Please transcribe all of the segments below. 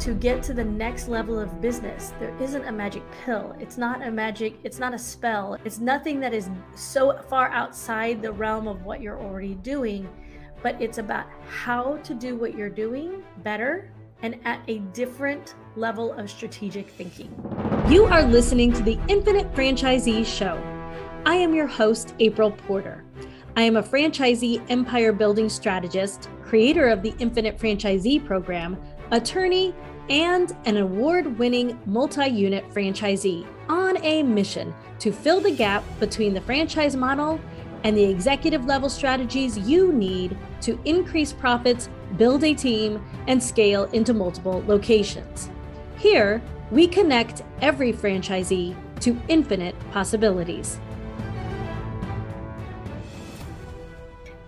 to get to the next level of business, there isn't a magic pill. It's not a magic, it's not a spell. It's nothing that is so far outside the realm of what you're already doing, but it's about how to do what you're doing better and at a different level of strategic thinking. You are listening to the Infinite Franchisee Show. I am your host, April Porter. I am a franchisee empire building strategist, creator of the Infinite Franchisee Program, attorney, and an award winning multi unit franchisee on a mission to fill the gap between the franchise model and the executive level strategies you need to increase profits, build a team, and scale into multiple locations. Here, we connect every franchisee to infinite possibilities.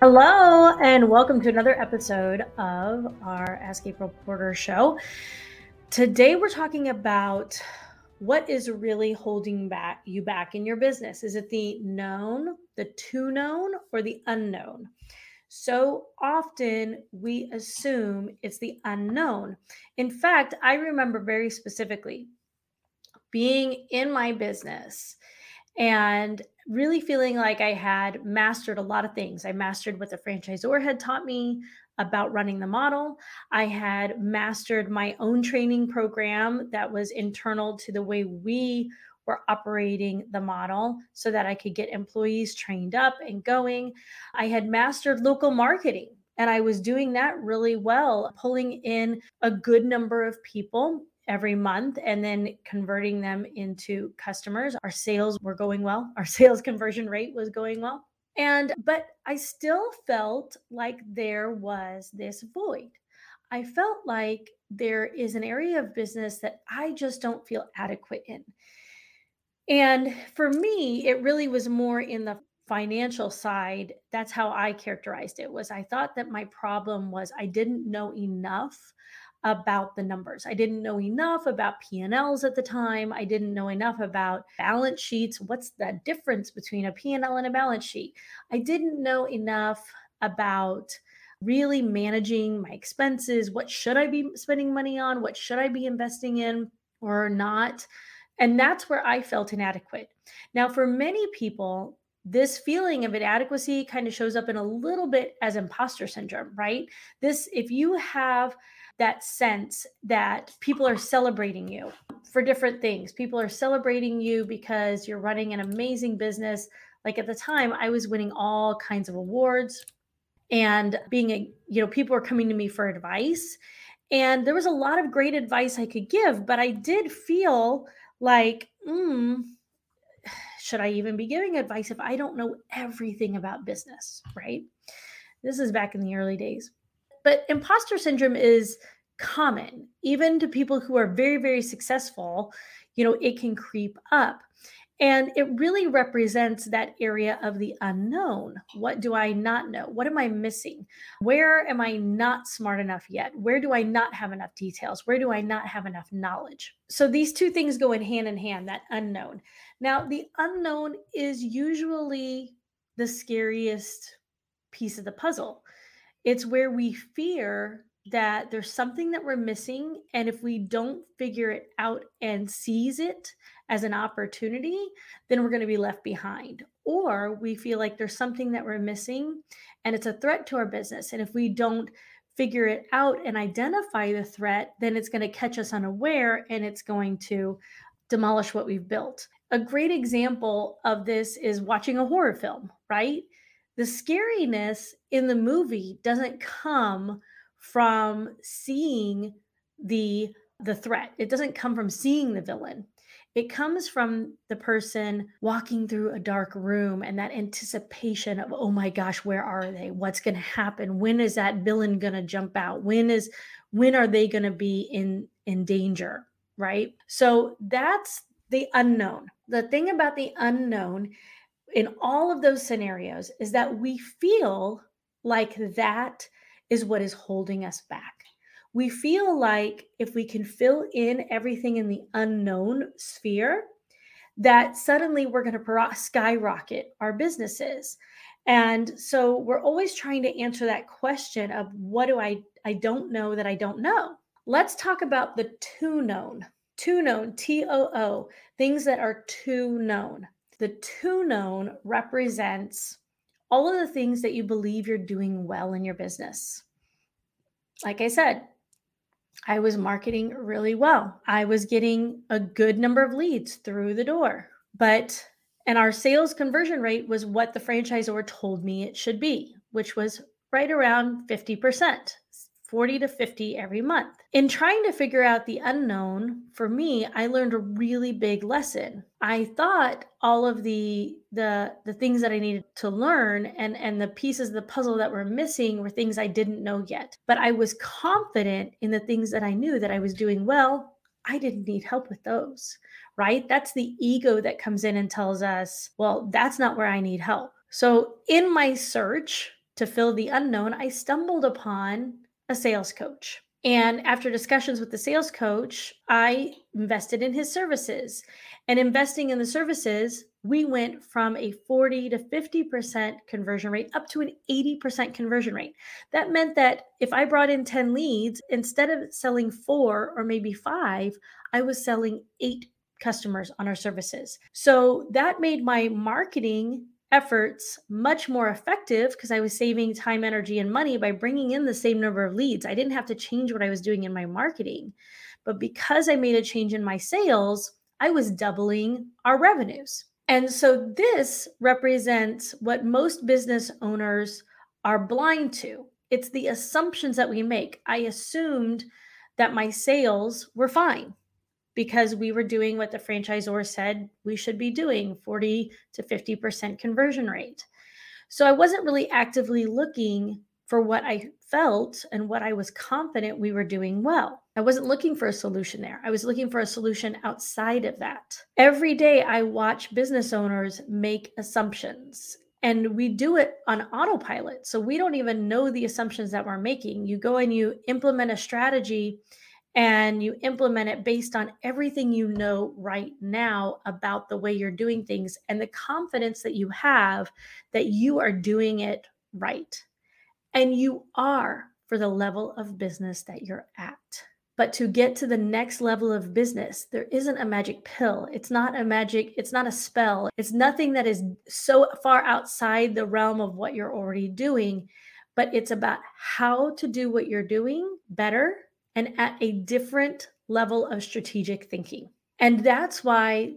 Hello, and welcome to another episode of our Ask April Porter show. Today, we're talking about what is really holding back you back in your business. Is it the known, the too known, or the unknown? So often we assume it's the unknown. In fact, I remember very specifically being in my business and really feeling like I had mastered a lot of things. I mastered what the franchisor had taught me about running the model. I had mastered my own training program that was internal to the way we were operating the model so that I could get employees trained up and going. I had mastered local marketing and I was doing that really well, pulling in a good number of people every month and then converting them into customers. Our sales were going well. Our sales conversion rate was going well. And, but I still felt like there was this void. I felt like there is an area of business that I just don't feel adequate in. And for me, it really was more in the financial side. That's how I characterized it was I thought that my problem was I didn't know enough about the numbers. I didn't know enough about P&Ls at the time. I didn't know enough about balance sheets. What's the difference between a P&L and a balance sheet? I didn't know enough about really managing my expenses. What should I be spending money on? What should I be investing in or not? And that's where I felt inadequate. Now, for many people, this feeling of inadequacy kind of shows up in a little bit as imposter syndrome, right? This, if you have that sense that people are celebrating you for different things. People are celebrating you because you're running an amazing business. Like at the time, I was winning all kinds of awards and being a, you know, people were coming to me for advice. And there was a lot of great advice I could give, but I did feel like, hmm, should I even be giving advice if I don't know everything about business? Right. This is back in the early days. But imposter syndrome is common, even to people who are very, very successful. You know, it can creep up. And it really represents that area of the unknown. What do I not know? What am I missing? Where am I not smart enough yet? Where do I not have enough details? Where do I not have enough knowledge? So these two things go in hand in hand that unknown. Now, the unknown is usually the scariest piece of the puzzle it's where we fear that there's something that we're missing. And if we don't figure it out and seize it as an opportunity, then we're going to be left behind. Or we feel like there's something that we're missing and it's a threat to our business. And if we don't figure it out and identify the threat, then it's going to catch us unaware and it's going to demolish what we've built. A great example of this is watching a horror film, right? the scariness in the movie doesn't come from seeing the the threat. It doesn't come from seeing the villain. It comes from the person walking through a dark room and that anticipation of oh my gosh where are they? What's going to happen? When is that villain going to jump out? When is when are they going to be in in danger? Right? So that's the unknown. The thing about the unknown in all of those scenarios is that we feel like that is what is holding us back. We feel like if we can fill in everything in the unknown sphere, that suddenly we're going to skyrocket our businesses. And so we're always trying to answer that question of what do I I don't know that I don't know. let's talk about the too known. Too known, T O O, things that are too known. The too known represents all of the things that you believe you're doing well in your business. Like I said, I was marketing really well. I was getting a good number of leads through the door. But and our sales conversion rate was what the franchisor told me it should be, which was right around 50%. 40 to 50 every month. In trying to figure out the unknown, for me, I learned a really big lesson. I thought all of the the the things that I needed to learn and and the pieces of the puzzle that were missing were things I didn't know yet. But I was confident in the things that I knew that I was doing well. I didn't need help with those. Right? That's the ego that comes in and tells us, well, that's not where I need help. So, in my search to fill the unknown, I stumbled upon a sales coach. And after discussions with the sales coach, I invested in his services. And investing in the services, we went from a 40 to 50% conversion rate up to an 80% conversion rate. That meant that if I brought in 10 leads, instead of selling four or maybe five, I was selling eight customers on our services. So that made my marketing efforts much more effective because I was saving time, energy, and money by bringing in the same number of leads. I didn't have to change what I was doing in my marketing. But because I made a change in my sales, I was doubling our revenues. And so this represents what most business owners are blind to. It's the assumptions that we make. I assumed that my sales were fine because we were doing what the franchisor said we should be doing 40 to 50% conversion rate. So I wasn't really actively looking for what I felt and what I was confident we were doing well. I wasn't looking for a solution there. I was looking for a solution outside of that. Every day I watch business owners make assumptions and we do it on autopilot. So we don't even know the assumptions that we're making. You go and you implement a strategy and you implement it based on everything you know right now about the way you're doing things and the confidence that you have that you are doing it right. And you are for the level of business that you're at. But to get to the next level of business, there isn't a magic pill. It's not a magic, it's not a spell. It's nothing that is so far outside the realm of what you're already doing, but it's about how to do what you're doing better and at a different level of strategic thinking. And that's why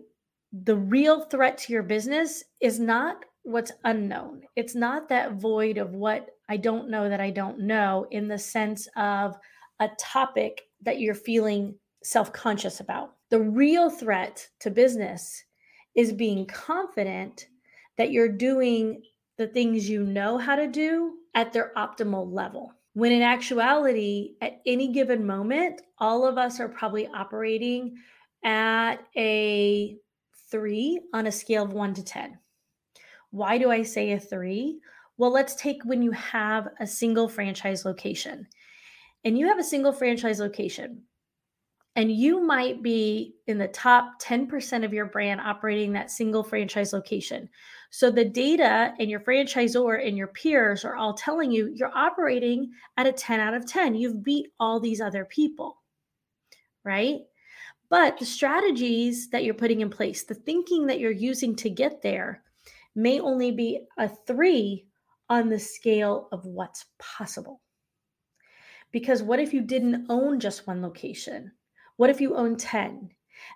the real threat to your business is not what's unknown. It's not that void of what I don't know that I don't know in the sense of a topic that you're feeling self conscious about. The real threat to business is being confident that you're doing the things you know how to do at their optimal level. When in actuality, at any given moment, all of us are probably operating at a three on a scale of one to 10. Why do I say a three? Well, let's take when you have a single franchise location and you have a single franchise location and you might be in the top 10% of your brand operating that single franchise location. So the data and your franchisor and your peers are all telling you you're operating at a 10 out of 10. You've beat all these other people, right? But the strategies that you're putting in place, the thinking that you're using to get there, may only be a three on the scale of what's possible. Because what if you didn't own just one location? What if you own 10?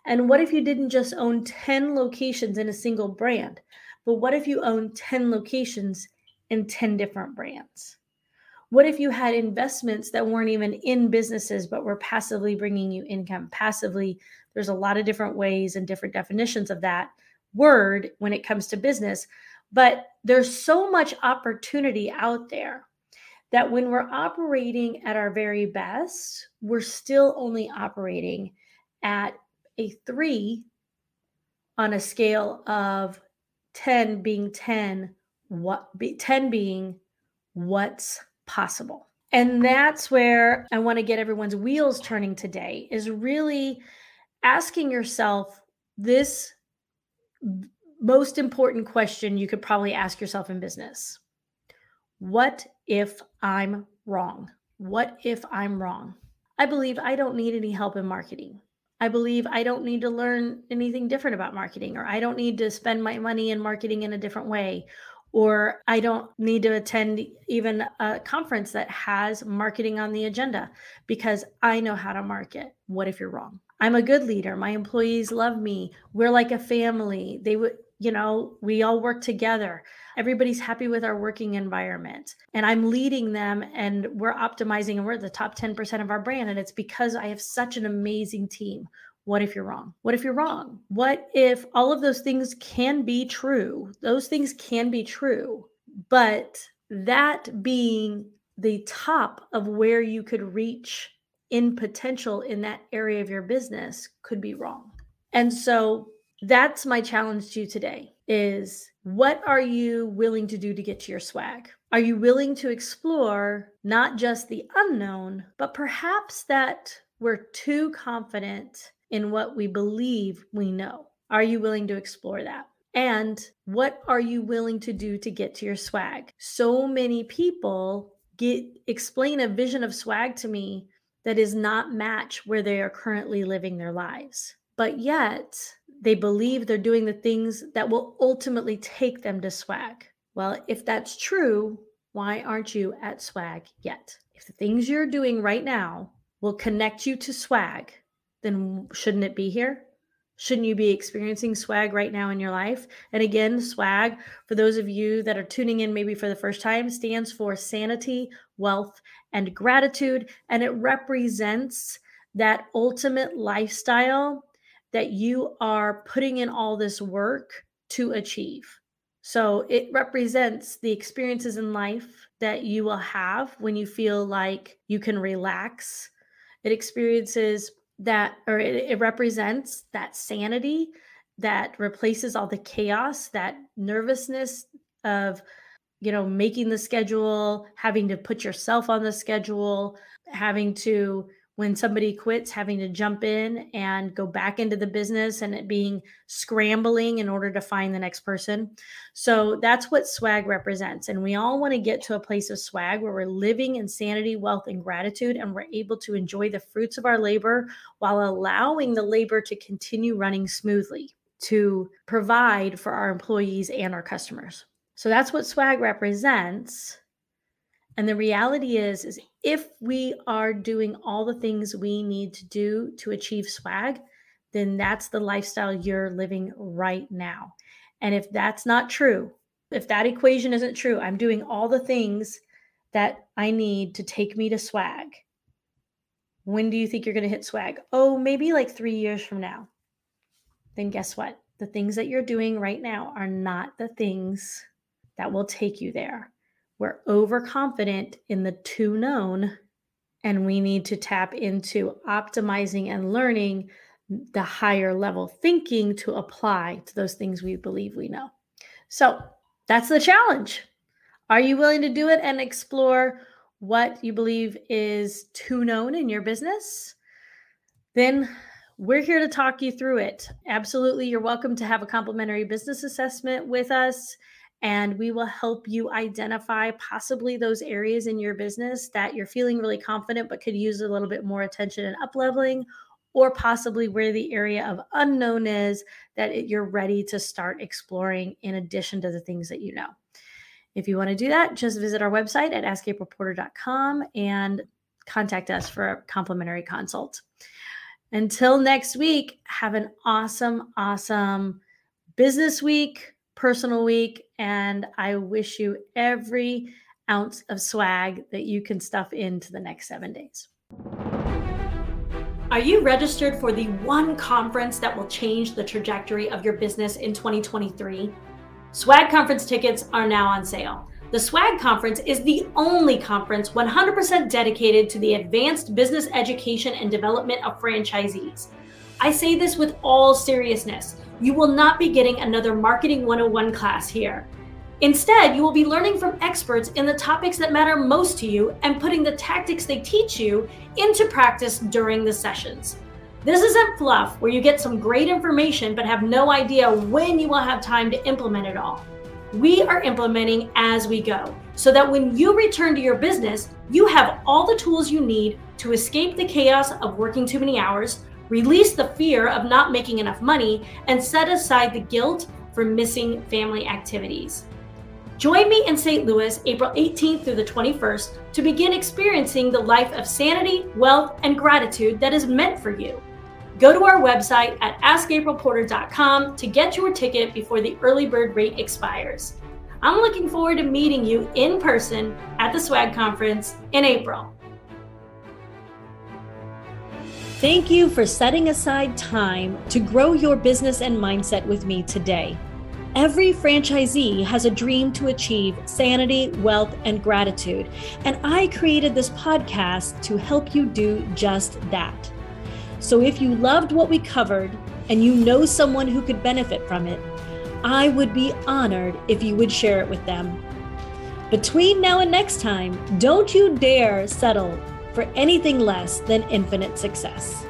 And what if you didn't just own 10 locations in a single brand? But what if you own 10 locations in 10 different brands? What if you had investments that weren't even in businesses, but were passively bringing you income? Passively, there's a lot of different ways and different definitions of that word when it comes to business. But there's so much opportunity out there that when we're operating at our very best, we're still only operating at a three on a scale of 10 being 10 what be 10 being what's possible. And that's where i want to get everyone's wheels turning today is really asking yourself this most important question you could probably ask yourself in business. What if i'm wrong? What if i'm wrong? I believe I don't need any help in marketing. I believe I don't need to learn anything different about marketing, or I don't need to spend my money in marketing in a different way, or I don't need to attend even a conference that has marketing on the agenda because I know how to market. What if you're wrong? I'm a good leader. My employees love me. We're like a family. They would, you know, we all work together. Everybody's happy with our working environment. And I'm leading them and we're optimizing and we're at the top 10% of our brand. And it's because I have such an amazing team. What if you're wrong? What if you're wrong? What if all of those things can be true? Those things can be true. But that being the top of where you could reach in potential in that area of your business could be wrong. And so that's my challenge to you today is what are you willing to do to get to your swag? Are you willing to explore not just the unknown, but perhaps that we're too confident in what we believe we know? Are you willing to explore that? And what are you willing to do to get to your swag? So many people get explain a vision of swag to me that is not match where they are currently living their lives. But yet, they believe they're doing the things that will ultimately take them to swag. Well, if that's true, why aren't you at swag yet? If the things you're doing right now will connect you to swag, then shouldn't it be here? Shouldn't you be experiencing swag right now in your life? And again, swag, for those of you that are tuning in maybe for the first time, stands for sanity, wealth, and gratitude. And it represents that ultimate lifestyle that you are putting in all this work to achieve. So it represents the experiences in life that you will have when you feel like you can relax. It experiences that or it, it represents that sanity that replaces all the chaos that nervousness of you know making the schedule having to put yourself on the schedule having to when somebody quits having to jump in and go back into the business and it being scrambling in order to find the next person. So that's what swag represents. And we all want to get to a place of swag where we're living in sanity, wealth, and gratitude, and we're able to enjoy the fruits of our labor while allowing the labor to continue running smoothly to provide for our employees and our customers. So that's what swag represents. And the reality is, is if we are doing all the things we need to do to achieve swag, then that's the lifestyle you're living right now. And if that's not true, if that equation isn't true, I'm doing all the things that I need to take me to swag. When do you think you're going to hit swag? Oh, maybe like three years from now. Then guess what? The things that you're doing right now are not the things that will take you there. We're overconfident in the too known, and we need to tap into optimizing and learning the higher level thinking to apply to those things we believe we know. So that's the challenge. Are you willing to do it and explore what you believe is too known in your business? Then we're here to talk you through it. Absolutely, you're welcome to have a complimentary business assessment with us and we will help you identify possibly those areas in your business that you're feeling really confident but could use a little bit more attention and up leveling or possibly where the area of unknown is that it, you're ready to start exploring in addition to the things that you know. If you want to do that, just visit our website at askaprilporter.com and contact us for a complimentary consult. Until next week, have an awesome, awesome business week personal week, and I wish you every ounce of swag that you can stuff into the next seven days. Are you registered for the one conference that will change the trajectory of your business in 2023? Swag conference tickets are now on sale. The Swag Conference is the only conference 100% dedicated to the advanced business education and development of franchisees. I say this with all seriousness. You will not be getting another Marketing 101 class here. Instead, you will be learning from experts in the topics that matter most to you and putting the tactics they teach you into practice during the sessions. This isn't fluff where you get some great information but have no idea when you will have time to implement it all. We are implementing as we go so that when you return to your business, you have all the tools you need to escape the chaos of working too many hours, release the fear of not making enough money, and set aside the guilt for missing family activities. Join me in St. Louis April 18th through the 21st to begin experiencing the life of sanity, wealth, and gratitude that is meant for you. Go to our website at askaprilporter.com to get your ticket before the early bird rate expires. I'm looking forward to meeting you in person at the SWAG conference in April. Thank you for setting aside time to grow your business and mindset with me today. Every franchisee has a dream to achieve sanity, wealth, and gratitude. And I created this podcast to help you do just that. So if you loved what we covered and you know someone who could benefit from it, I would be honored if you would share it with them. Between now and next time, don't you dare settle for anything less than infinite success.